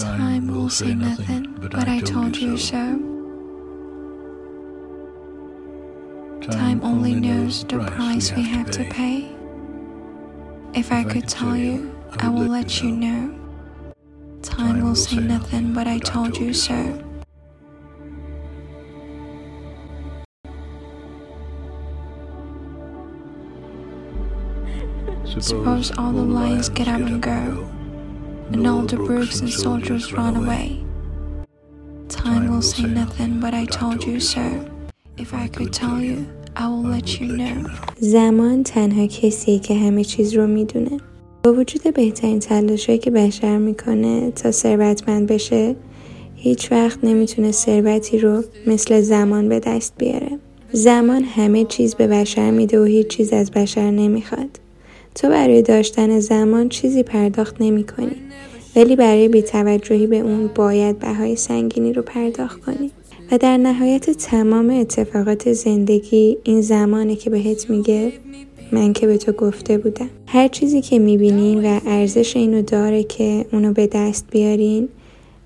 Time will say nothing, but I told you so. Time only knows the price we have to pay. If I could tell you, I will let you know. Time will say nothing, but I told you so. Suppose all the lions get up and go, and all the brooks and soldiers run away. Time will say nothing, but I told you so. If I could tell you, I will let you know. زمان تنها کسیه که همه چیز رو می‌دونه با وجود بهترین تلاشایی که بشر می‌کنه تا ثروتمند بشه هیچ وقت نمی‌تونه ثروتی رو مثل زمان به دست بیاره زمان همه چیز به بشر میده و هیچ چیز از بشر نمی‌خواد تو برای داشتن زمان چیزی پرداخت نمی کنی. ولی برای بیتوجهی به اون باید بهای سنگینی رو پرداخت کنی. و در نهایت تمام اتفاقات زندگی این زمانه که بهت میگه من که به تو گفته بودم. هر چیزی که می‌بینین و ارزش اینو داره که اونو به دست بیارین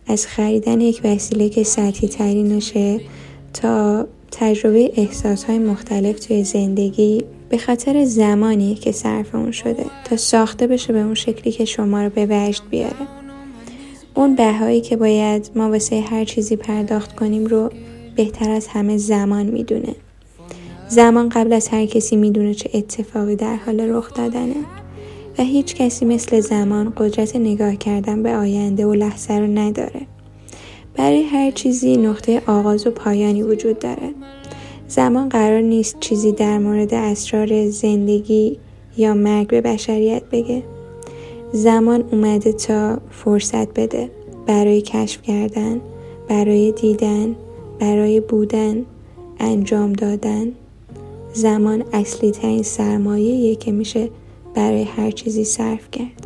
از خریدن یک وسیله که سطحی ترینشه تا تجربه احساس های مختلف توی زندگی به خاطر زمانی که صرف اون شده تا ساخته بشه به اون شکلی که شما رو به وجد بیاره. اون بهایی که باید ما واسه هر چیزی پرداخت کنیم رو بهتر از همه زمان می‌دونه. زمان قبل از هر کسی می‌دونه چه اتفاقی در حال رخ دادنه و هیچ کسی مثل زمان قدرت نگاه کردن به آینده و لحظه رو نداره. برای هر چیزی نقطه آغاز و پایانی وجود داره زمان قرار نیست چیزی در مورد اسرار زندگی یا مرگ به بشریت بگه. زمان اومده تا فرصت بده. برای کشف کردن برای دیدن برای بودن انجام دادن. زمان اصلی ترین سرمایه که میشه برای هر چیزی صرف کرد.